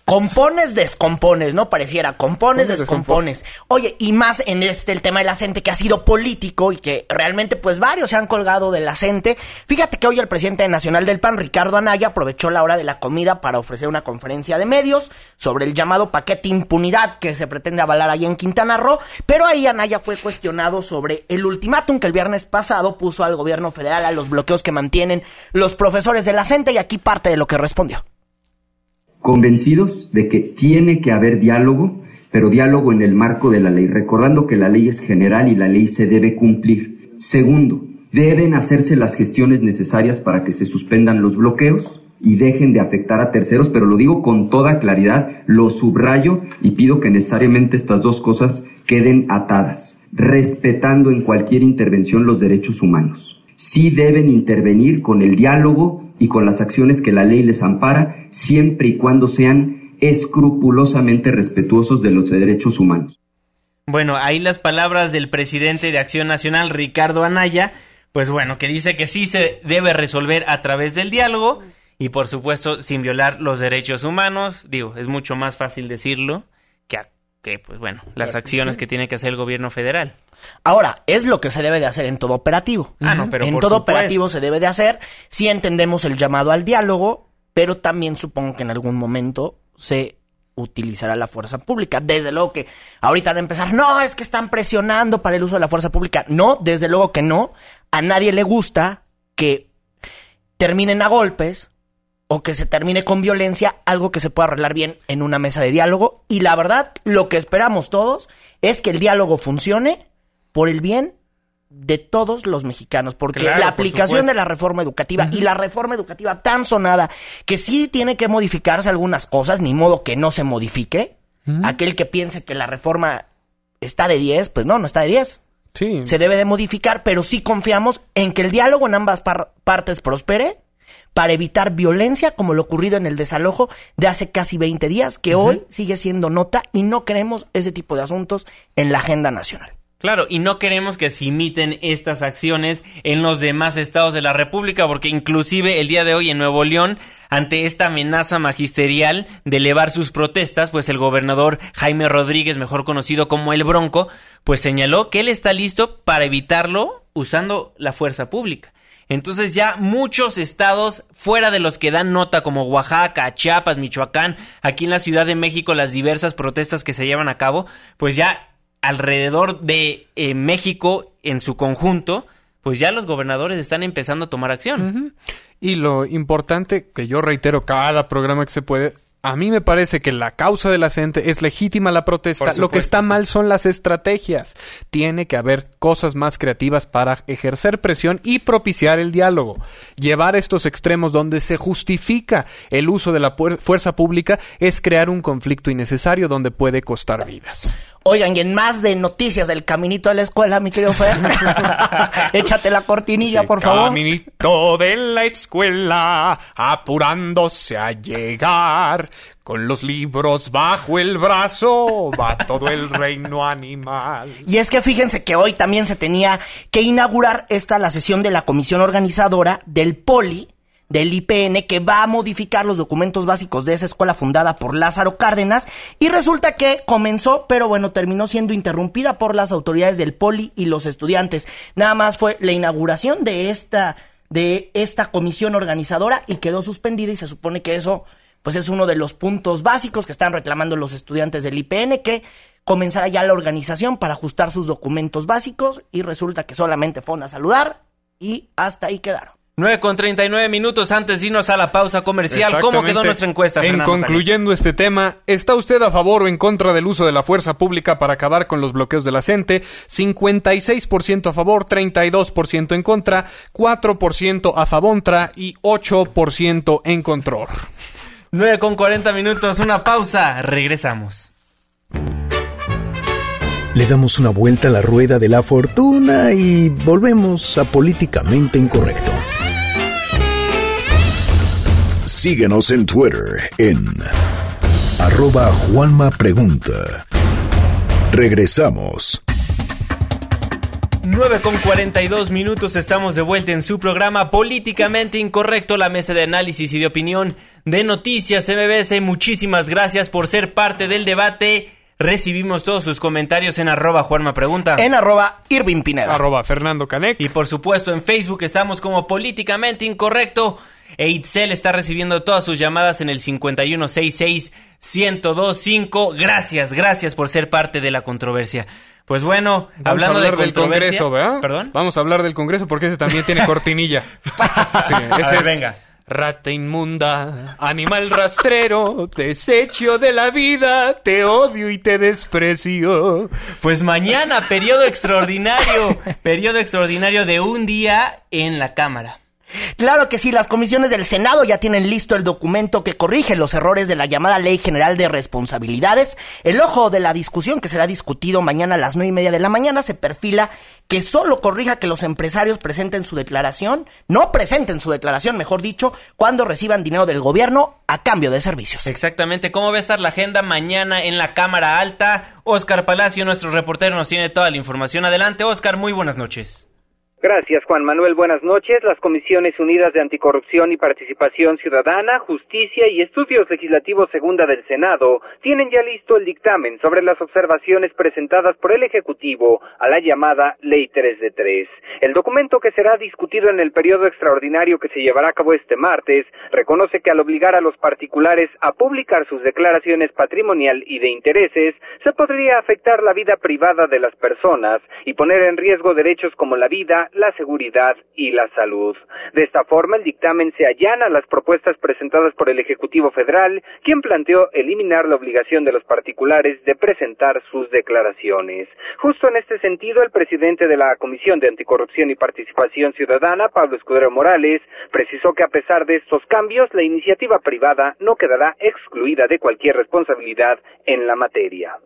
Compones, descompones, ¿no? Pareciera. Compones, descompones. Oye, y más en este el tema del acente que ha sido político y que realmente pues varios se han colgado del acente. Fíjate que hoy el presidente nacional del PAN, Ricardo Anaya, aprovechó la hora de la comida para ofrecer una conferencia de medios sobre el llamado paquete impunidad que se pretende avalar ahí en Quintana Roo. Pero ahí Anaya fue cuestionado sobre el ultimátum que el viernes pasado puso al gobierno federal a los bloqueos que mantienen los profesores del acente y aquí parte de lo que respondió convencidos de que tiene que haber diálogo, pero diálogo en el marco de la ley, recordando que la ley es general y la ley se debe cumplir. Segundo, deben hacerse las gestiones necesarias para que se suspendan los bloqueos y dejen de afectar a terceros, pero lo digo con toda claridad, lo subrayo y pido que necesariamente estas dos cosas queden atadas, respetando en cualquier intervención los derechos humanos. Sí deben intervenir con el diálogo y con las acciones que la ley les ampara, siempre y cuando sean escrupulosamente respetuosos de los derechos humanos. Bueno, ahí las palabras del presidente de Acción Nacional, Ricardo Anaya, pues bueno, que dice que sí se debe resolver a través del diálogo y por supuesto sin violar los derechos humanos. Digo, es mucho más fácil decirlo que, que pues bueno, las acciones que tiene que hacer el gobierno federal. Ahora, es lo que se debe de hacer en todo operativo. Ah, no, pero en todo operativo se debe de hacer. Si entendemos el llamado al diálogo, pero también supongo que en algún momento se utilizará la fuerza pública. Desde luego que ahorita van a empezar, no, es que están presionando para el uso de la fuerza pública. No, desde luego que no. A nadie le gusta que terminen a golpes o que se termine con violencia, algo que se pueda arreglar bien en una mesa de diálogo. Y la verdad, lo que esperamos todos es que el diálogo funcione por el bien de todos los mexicanos, porque la aplicación de la reforma educativa y la reforma educativa tan sonada que sí tiene que modificarse algunas cosas, ni modo que no se modifique. Aquel que piense que la reforma está de 10, pues no, no está de 10. Sí. Se debe de modificar, pero sí confiamos en que el diálogo en ambas partes prospere para evitar violencia como lo ocurrido en el desalojo de hace casi 20 días, que hoy sigue siendo nota y no queremos ese tipo de asuntos en la agenda nacional. Claro, y no queremos que se imiten estas acciones en los demás estados de la República, porque inclusive el día de hoy en Nuevo León, ante esta amenaza magisterial de elevar sus protestas, pues el gobernador Jaime Rodríguez, mejor conocido como el Bronco, pues señaló que él está listo para evitarlo usando la fuerza pública. Entonces ya muchos estados fuera de los que dan nota como Oaxaca, Chiapas, Michoacán, aquí en la Ciudad de México las diversas protestas que se llevan a cabo, pues ya alrededor de eh, México en su conjunto, pues ya los gobernadores están empezando a tomar acción. Y lo importante, que yo reitero cada programa que se puede, a mí me parece que la causa de la gente es legítima la protesta. Lo que está mal son las estrategias. Tiene que haber cosas más creativas para ejercer presión y propiciar el diálogo. Llevar estos extremos donde se justifica el uso de la fuerza pública es crear un conflicto innecesario donde puede costar vidas. Oigan, y en más de noticias del caminito de la escuela, mi querido Fer, échate la cortinilla, por favor. Caminito de la escuela, apurándose a llegar, con los libros bajo el brazo, va todo el reino animal. Y es que fíjense que hoy también se tenía que inaugurar esta la sesión de la comisión organizadora del Poli, del IPN que va a modificar los documentos básicos de esa escuela fundada por Lázaro Cárdenas y resulta que comenzó, pero bueno, terminó siendo interrumpida por las autoridades del Poli y los estudiantes. Nada más fue la inauguración de esta de esta comisión organizadora y quedó suspendida y se supone que eso pues es uno de los puntos básicos que están reclamando los estudiantes del IPN que comenzara ya la organización para ajustar sus documentos básicos y resulta que solamente fueron a saludar y hasta ahí quedaron. 9 con 39 minutos antes de irnos a la pausa comercial. ¿Cómo quedó nuestra encuesta? En concluyendo este tema, ¿está usted a favor o en contra del uso de la fuerza pública para acabar con los bloqueos de la CENTE? 56% a favor, 32% en contra, 4% a favor y 8% en control. 9 con 40 minutos, una pausa. Regresamos. Le damos una vuelta a la rueda de la fortuna y volvemos a políticamente incorrecto. Síguenos en Twitter en arroba Juanma Pregunta. Regresamos. 9 con 42 minutos estamos de vuelta en su programa Políticamente Incorrecto, la mesa de análisis y de opinión de Noticias MBS. Muchísimas gracias por ser parte del debate. Recibimos todos sus comentarios en arroba Juanma Pregunta. En arroba Irving Pineda. Arroba Fernando Canec. Y por supuesto en Facebook estamos como Políticamente Incorrecto. E Itzel está recibiendo todas sus llamadas en el 5166-1025. Gracias, gracias por ser parte de la controversia. Pues bueno, hablando del Congreso, ¿verdad? ¿Perdón? Vamos a hablar del Congreso porque ese también tiene cortinilla. sí, ese es... venga. Rata inmunda, animal rastrero, desecho de la vida, te odio y te desprecio. Pues mañana, periodo extraordinario, periodo extraordinario de un día en la Cámara. Claro que sí, las comisiones del Senado ya tienen listo el documento que corrige los errores de la llamada Ley General de Responsabilidades. El ojo de la discusión que será discutido mañana a las nueve y media de la mañana se perfila que solo corrija que los empresarios presenten su declaración, no presenten su declaración, mejor dicho, cuando reciban dinero del gobierno a cambio de servicios. Exactamente, ¿cómo va a estar la agenda mañana en la Cámara Alta? Oscar Palacio, nuestro reportero, nos tiene toda la información. Adelante, Oscar, muy buenas noches. Gracias, Juan Manuel. Buenas noches. Las Comisiones Unidas de Anticorrupción y Participación Ciudadana, Justicia y Estudios Legislativos Segunda del Senado tienen ya listo el dictamen sobre las observaciones presentadas por el Ejecutivo a la llamada Ley 3 de 3. El documento que será discutido en el periodo extraordinario que se llevará a cabo este martes reconoce que al obligar a los particulares a publicar sus declaraciones patrimonial y de intereses, se podría afectar la vida privada de las personas y poner en riesgo derechos como la vida, la seguridad y la salud. De esta forma, el dictamen se allana a las propuestas presentadas por el Ejecutivo Federal, quien planteó eliminar la obligación de los particulares de presentar sus declaraciones. Justo en este sentido, el presidente de la Comisión de Anticorrupción y Participación Ciudadana, Pablo Escudero Morales, precisó que a pesar de estos cambios, la iniciativa privada no quedará excluida de cualquier responsabilidad en la materia.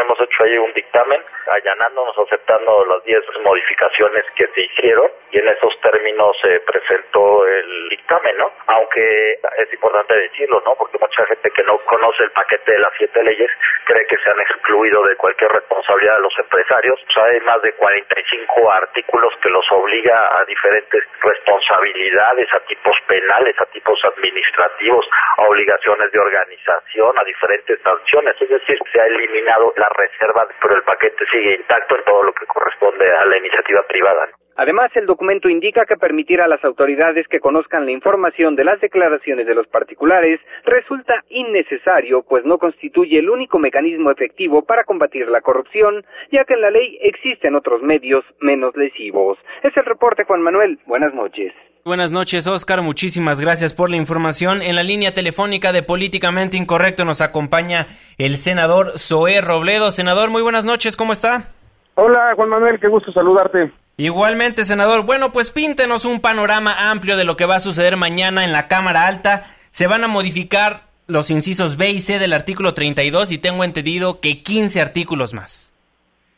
Hemos hecho ahí un dictamen allanándonos, aceptando las 10 modificaciones que se hicieron y en esos términos se presentó el dictamen, ¿no? Aunque es importante decirlo, ¿no? Porque mucha gente que no conoce el paquete de las siete leyes cree que se han excluido de cualquier responsabilidad de los empresarios. O sea, hay más de 45 artículos que los obliga a diferentes responsabilidades, a tipos penales, a tipos administrativos, a obligaciones de organización, a diferentes sanciones. Es decir, se ha eliminado la reserva, pero el paquete sigue intacto en todo lo que corresponde a la iniciativa privada. Además, el documento indica que permitir a las autoridades que conozcan la información de las declaraciones de los particulares resulta innecesario, pues no constituye el único mecanismo efectivo para combatir la corrupción, ya que en la ley existen otros medios menos lesivos. Es el reporte, Juan Manuel. Buenas noches. Buenas noches, Oscar. Muchísimas gracias por la información. En la línea telefónica de Políticamente Incorrecto nos acompaña el senador Zoé Robledo. Senador, muy buenas noches. ¿Cómo está? Hola, Juan Manuel. Qué gusto saludarte. Igualmente, senador. Bueno, pues píntenos un panorama amplio de lo que va a suceder mañana en la Cámara Alta. Se van a modificar los incisos B y C del artículo 32 y tengo entendido que 15 artículos más.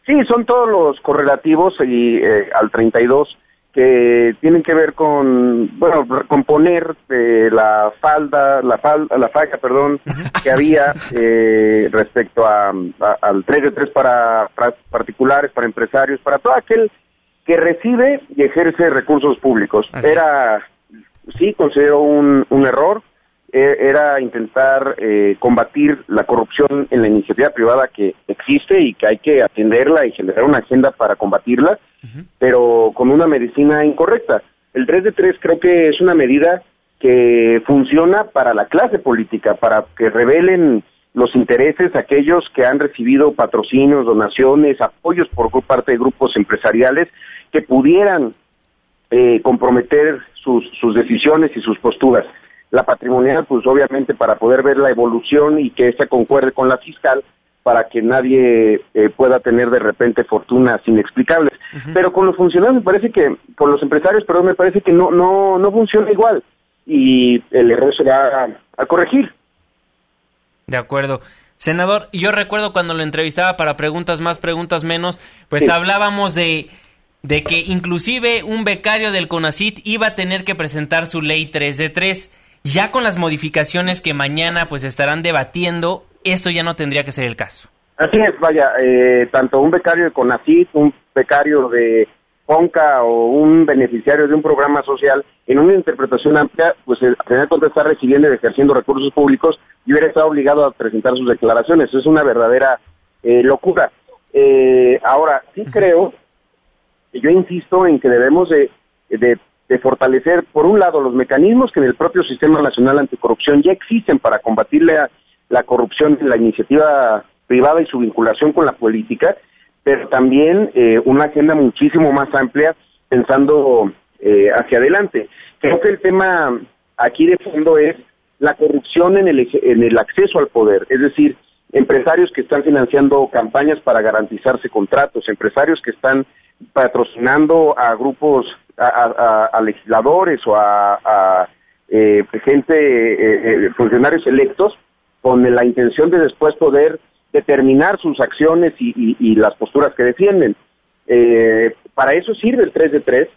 Sí, son todos los correlativos y, eh, al 32 que tienen que ver con, bueno, recomponer eh, la falda, la falda, la faja, perdón, que había eh, respecto a, al 3 de 3 para, para particulares, para empresarios, para todo aquel que recibe y ejerce recursos públicos. era, sí, considero un, un error, e, era intentar eh, combatir la corrupción en la iniciativa privada que existe y que hay que atenderla y generar una agenda para combatirla, pero con una medicina incorrecta. El 3 de 3 creo que es una medida que funciona para la clase política, para que revelen los intereses aquellos que han recibido patrocinios, donaciones, apoyos por parte de grupos empresariales que pudieran eh, comprometer sus, sus decisiones y sus posturas. La patrimonial, pues obviamente para poder ver la evolución y que esta concuerde con la fiscal, para que nadie eh, pueda tener de repente fortunas inexplicables. Pero con los funcionarios me parece que, con los empresarios, perdón, me parece que no, no, no funciona igual y el error se va a corregir. De acuerdo. Senador, yo recuerdo cuando lo entrevistaba para preguntas más, preguntas menos, pues hablábamos de, de que inclusive un becario del CONACIT iba a tener que presentar su ley 3 de 3. Ya con las modificaciones que mañana pues estarán debatiendo, esto ya no tendría que ser el caso. Así es, vaya, eh, tanto un becario de CONACIT, un becario de FONCA o un beneficiario de un programa social, en una interpretación amplia, pues al final de está recibiendo y ejerciendo recursos públicos y hubiera estado obligado a presentar sus declaraciones. Es una verdadera eh, locura. Eh, ahora, sí creo, yo insisto en que debemos de, fortalecer, por un lado, los mecanismos que en el propio Sistema Nacional Anticorrupción ya existen para combatir la, la corrupción en la iniciativa privada y su vinculación con la política, pero también eh, una agenda muchísimo más amplia pensando eh, hacia adelante. Creo que el tema aquí de fondo es la corrupción en el, en el acceso al poder, es decir, empresarios que están financiando campañas para garantizarse contratos, empresarios que están patrocinando a grupos, a, legisladores o a, eh, gente, eh, funcionarios electos, con la intención de después poder determinar sus acciones y, las posturas que defienden. Eh, para eso sirve el 3 de 3,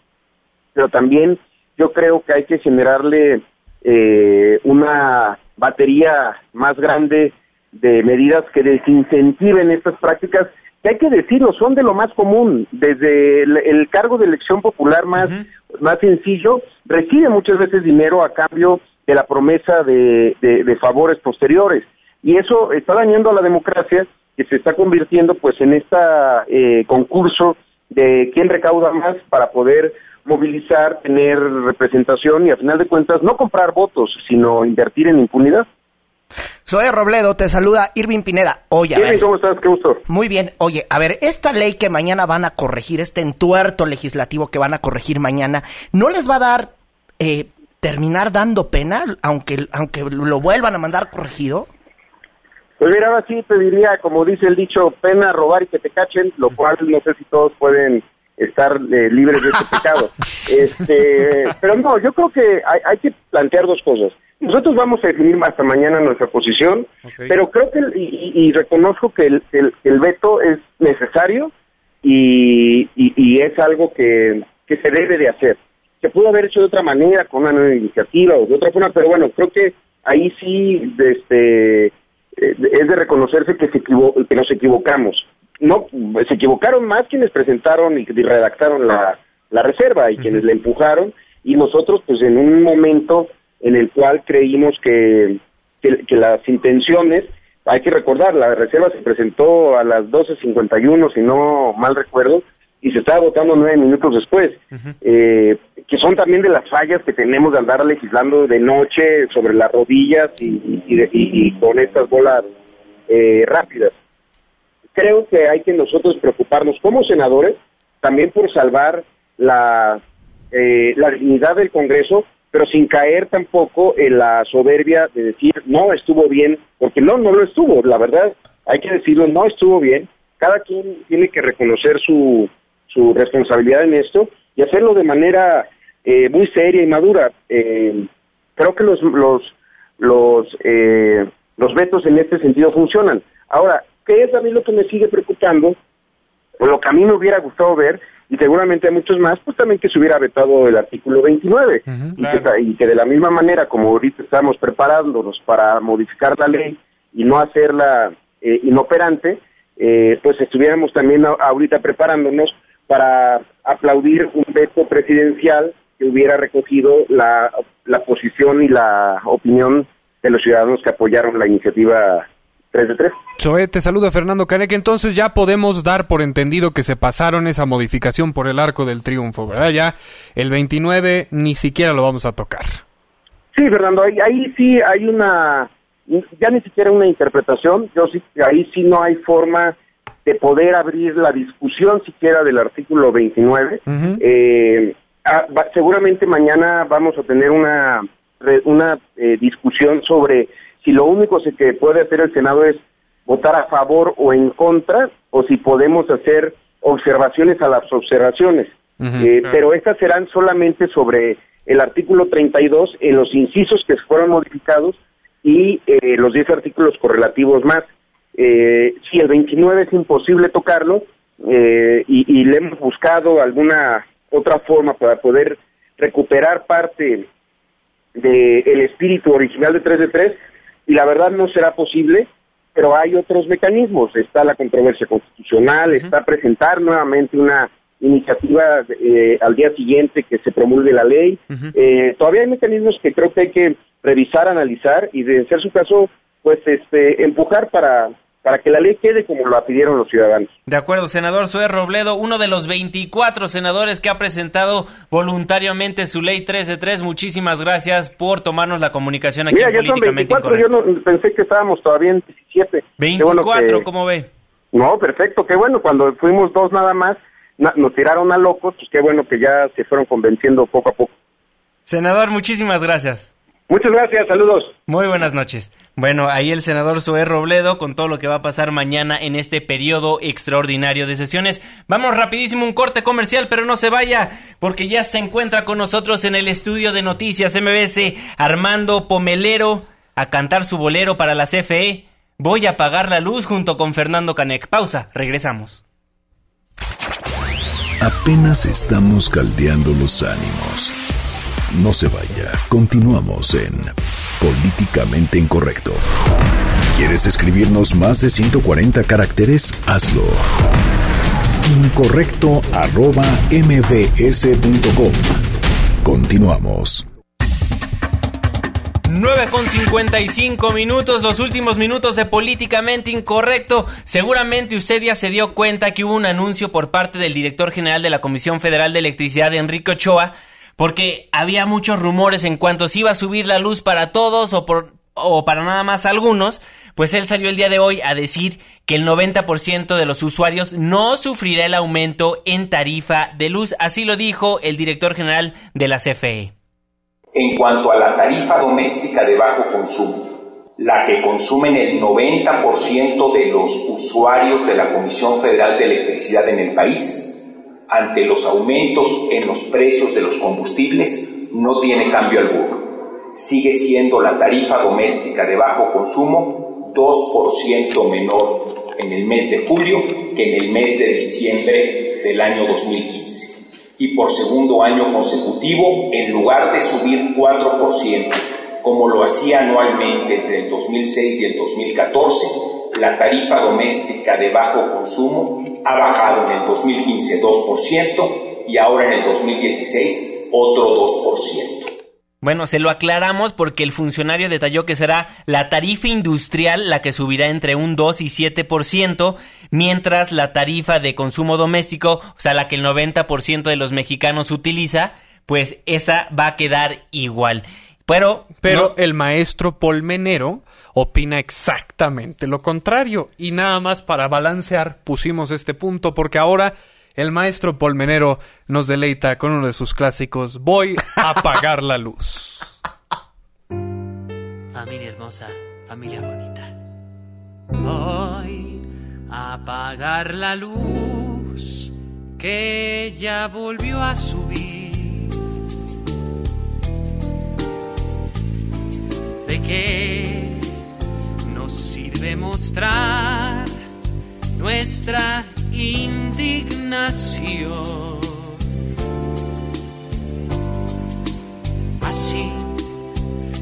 pero también yo creo que hay que generarle eh, una batería más grande de medidas que desincentiven estas prácticas que hay que decirlo, son de lo más común, desde el, cargo de elección popular más, más sencillo, recibe muchas veces dinero a cambio de la promesa de, de, favores posteriores. Y eso está dañando a la democracia, que se está convirtiendo pues en este concurso de quién recauda más para poder movilizar, tener representación y a final de cuentas no comprar votos, sino invertir en impunidad. Soy Robledo, te saluda Irving Pineda. Oye, ¿cómo estás? Qué gusto. Muy bien. Oye, a ver, esta ley que mañana van a corregir, este entuerto legislativo que van a corregir mañana, ¿no les va a dar eh, terminar dando pena, aunque, aunque lo vuelvan a mandar corregido? Pues mira, ahora sí te diría, como dice el dicho, pena robar y que te cachen, lo cual no sé si todos pueden estar eh, libres de ese pecado. Este, pero no, yo creo que hay, hay, que plantear dos cosas. Nosotros vamos a definir hasta mañana nuestra posición, pero creo que, y, y, reconozco que el, el, veto es necesario y, y, es algo que, que se debe de hacer. Se pudo haber hecho de otra manera, con una nueva iniciativa o de otra forma, pero bueno, creo que ahí sí este, eh, es de reconocerse que, se que nos equivocamos. No, se equivocaron más quienes presentaron y redactaron la, la reserva y quienes la empujaron y nosotros pues en un momento en el cual creímos que, que, las intenciones, hay que recordar, la reserva se presentó a las 12.51, si no mal recuerdo, y se estaba votando nueve minutos después, eh, que son también de las fallas que tenemos de andar legislando de noche sobre las rodillas y, y, con estas bolas eh, rápidas. Creo que hay que nosotros preocuparnos como senadores también por salvar la, eh, la dignidad del Congreso, pero sin caer tampoco en la soberbia de decir no estuvo bien, porque no, no lo estuvo, la verdad, hay que decirlo, no estuvo bien, cada quien tiene que reconocer su, su responsabilidad en esto y hacerlo de manera eh, muy seria y madura. Eh, creo que los, los, los, eh, los vetos en este sentido funcionan. Ahora, ¿qué es a mí lo que me sigue preocupando? O lo que a mí me hubiera gustado ver y seguramente a muchos más, pues también que se hubiera vetado el artículo 29 y, que, y, que, de la misma manera como ahorita estamos preparándonos para modificar la ley y no hacerla eh, inoperante, eh, pues estuviéramos también ahorita preparándonos para aplaudir un veto presidencial que hubiera recogido la, la posición y la opinión de los ciudadanos que apoyaron la iniciativa 3 de 3. Zoe, te saluda Fernando Caneque. Entonces ya podemos dar por entendido que se pasaron esa modificación por el arco del triunfo, ¿verdad? Ya el 29 ni siquiera lo vamos a tocar. Sí, Fernando, ahí, ahí sí hay una, ya ni siquiera una interpretación, yo sí, ahí sí no hay forma de poder abrir la discusión siquiera del artículo 29. Eh, ah, seguramente mañana vamos a tener una, una eh, discusión sobre si lo único que puede hacer el Senado es votar a favor o en contra, o si podemos hacer observaciones a las observaciones. Eh, pero estas serán solamente sobre el artículo 32 en los incisos que fueron modificados y eh, los 10 artículos correlativos más. Eh, si el 29 es imposible tocarlo eh, y, le hemos buscado alguna otra forma para poder recuperar parte del espíritu original de 3 de 3, y la verdad no será posible, pero hay otros mecanismos. Está la controversia constitucional, está presentar nuevamente una iniciativa eh, al día siguiente que se promulgue la ley. eh, todavía hay mecanismos que creo que hay que revisar, analizar y de ser su caso, pues este, empujar para para que la ley quede como la pidieron los ciudadanos. De acuerdo, senador Sue Robledo, uno de los 24 senadores que ha presentado voluntariamente su ley 3 de 3. Muchísimas gracias por tomarnos la comunicación aquí Mira, ya son 24, yo no, pensé que estábamos todavía en 17. 24, ¿cómo ve? No, perfecto, qué bueno, cuando fuimos dos nada más, nos tiraron a locos, pues qué bueno que ya se fueron convenciendo poco a poco. Senador, muchísimas gracias. Muchas gracias, saludos. Muy buenas noches. Bueno, ahí el senador Zoé Robledo con todo lo que va a pasar mañana en este periodo extraordinario de sesiones. Vamos rapidísimo un corte comercial, pero no se vaya, porque ya se encuentra con nosotros en el estudio de noticias MBS Armando Pomelero a cantar su bolero para la CFE. Voy a apagar la luz junto con Fernando Canec. Pausa, regresamos. Apenas estamos caldeando los ánimos. No se vaya, continuamos en Políticamente Incorrecto. ¿Quieres escribirnos más de 140 caracteres? Hazlo. Incorrecto arroba mbs.com. Continuamos. 9 con 55 minutos, los últimos minutos de Políticamente Incorrecto. Seguramente usted ya se dio cuenta que hubo un anuncio por parte del director general de la Comisión Federal de Electricidad, Enrique Ochoa, porque había muchos rumores en cuanto si iba a subir la luz para todos o, por, o para nada más algunos, pues él salió el día de hoy a decir que el 90% de los usuarios no sufrirá el aumento en tarifa de luz, así lo dijo el director general de la CFE. En cuanto a la tarifa doméstica de bajo consumo, la que consumen el 90% de los usuarios de la Comisión Federal de Electricidad en el país, ante los aumentos en los precios de los combustibles no tiene cambio alguno. sigue siendo la tarifa doméstica de bajo consumo 2% menor en el mes de julio que en el mes de diciembre del año 2015. Y por segundo año consecutivo, en lugar de subir 4%, como lo hacía anualmente entre el 2006 y el 2014, la tarifa doméstica de bajo consumo ha bajado en el 2015 2% y ahora en el 2016 otro 2%. Bueno, se lo aclaramos porque el funcionario detalló que será la tarifa industrial la que subirá entre un 2 y 7%, mientras la tarifa de consumo doméstico, o sea, la que el 90% de los mexicanos utiliza, pues esa va a quedar igual. Pero, Pero el maestro Polmenero opina exactamente lo contrario. Y nada más para balancear pusimos este punto porque ahora el maestro Polmenero nos deleita con uno de sus clásicos, Voy a apagar la luz. Familia hermosa, familia bonita. Voy a apagar la luz que ya volvió a subir. ¿De nos sirve mostrar nuestra indignación? Así,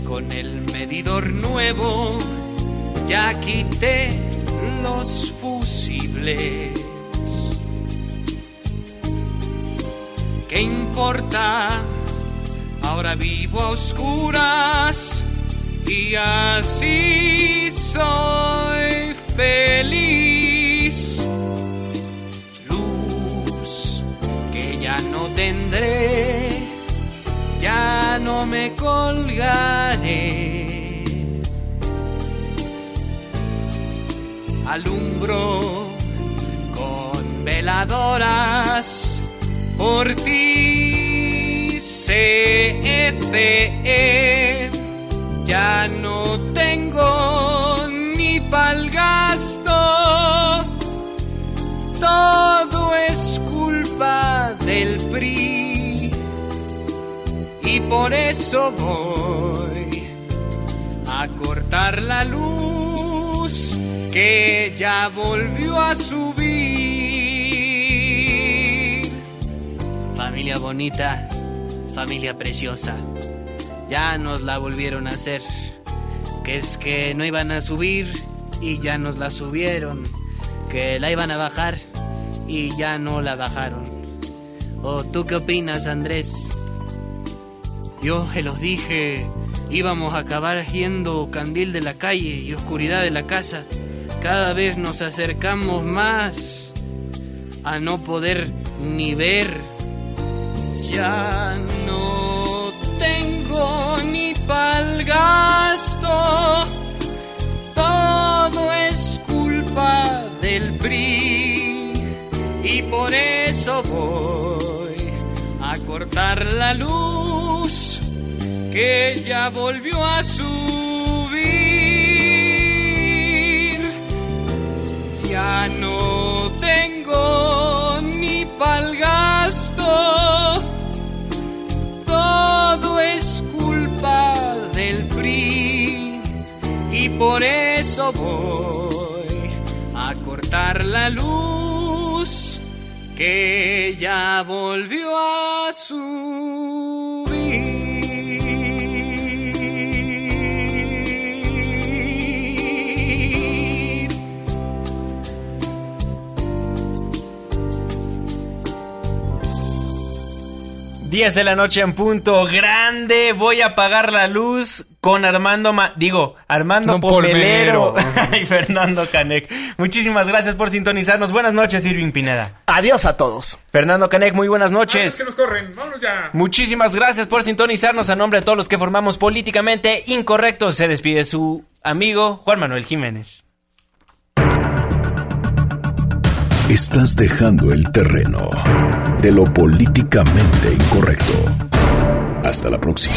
con el medidor nuevo, ya quité los fusibles. ¿Qué importa? Ahora vivo a oscuras y así soy feliz. Luz que ya no tendré, ya no me colgaré. Alumbro con veladoras por ti, ya no tengo ni pa'l gasto. Todo es culpa del PRI. Y por eso voy a cortar la luz que ya volvió a subir. Familia bonita, familia preciosa ya nos la volvieron a hacer. Que es que no iban a subir y ya nos la subieron. Que la iban a bajar y ya no la bajaron. ¿O tú qué opinas, Andrés? Yo se los dije, íbamos a acabar yendo candil de la calle y oscuridad de la casa. Cada vez nos acercamos más a no poder ni ver. Ya no pa'l gasto. Todo es culpa del PRI y por eso voy a cortar la luz que ya volvió a subir. Ya no tengo ni pa'l gasto por eso voy a cortar la luz que ya volvió a subir. 10 de la noche en punto, grande, voy a apagar la luz con Armando, Ma digo, Armando No, Pomelero y Fernando Canek. Muchísimas gracias por sintonizarnos. Buenas noches, Irving Pineda. Adiós a todos. Fernando Canek, muy buenas noches. nos corren, vámonos ya. Muchísimas gracias por sintonizarnos a nombre de todos los que formamos Políticamente Incorrectos. Se despide su amigo Juan Manuel Jiménez. Estás dejando el terreno de lo políticamente incorrecto. Hasta la próxima.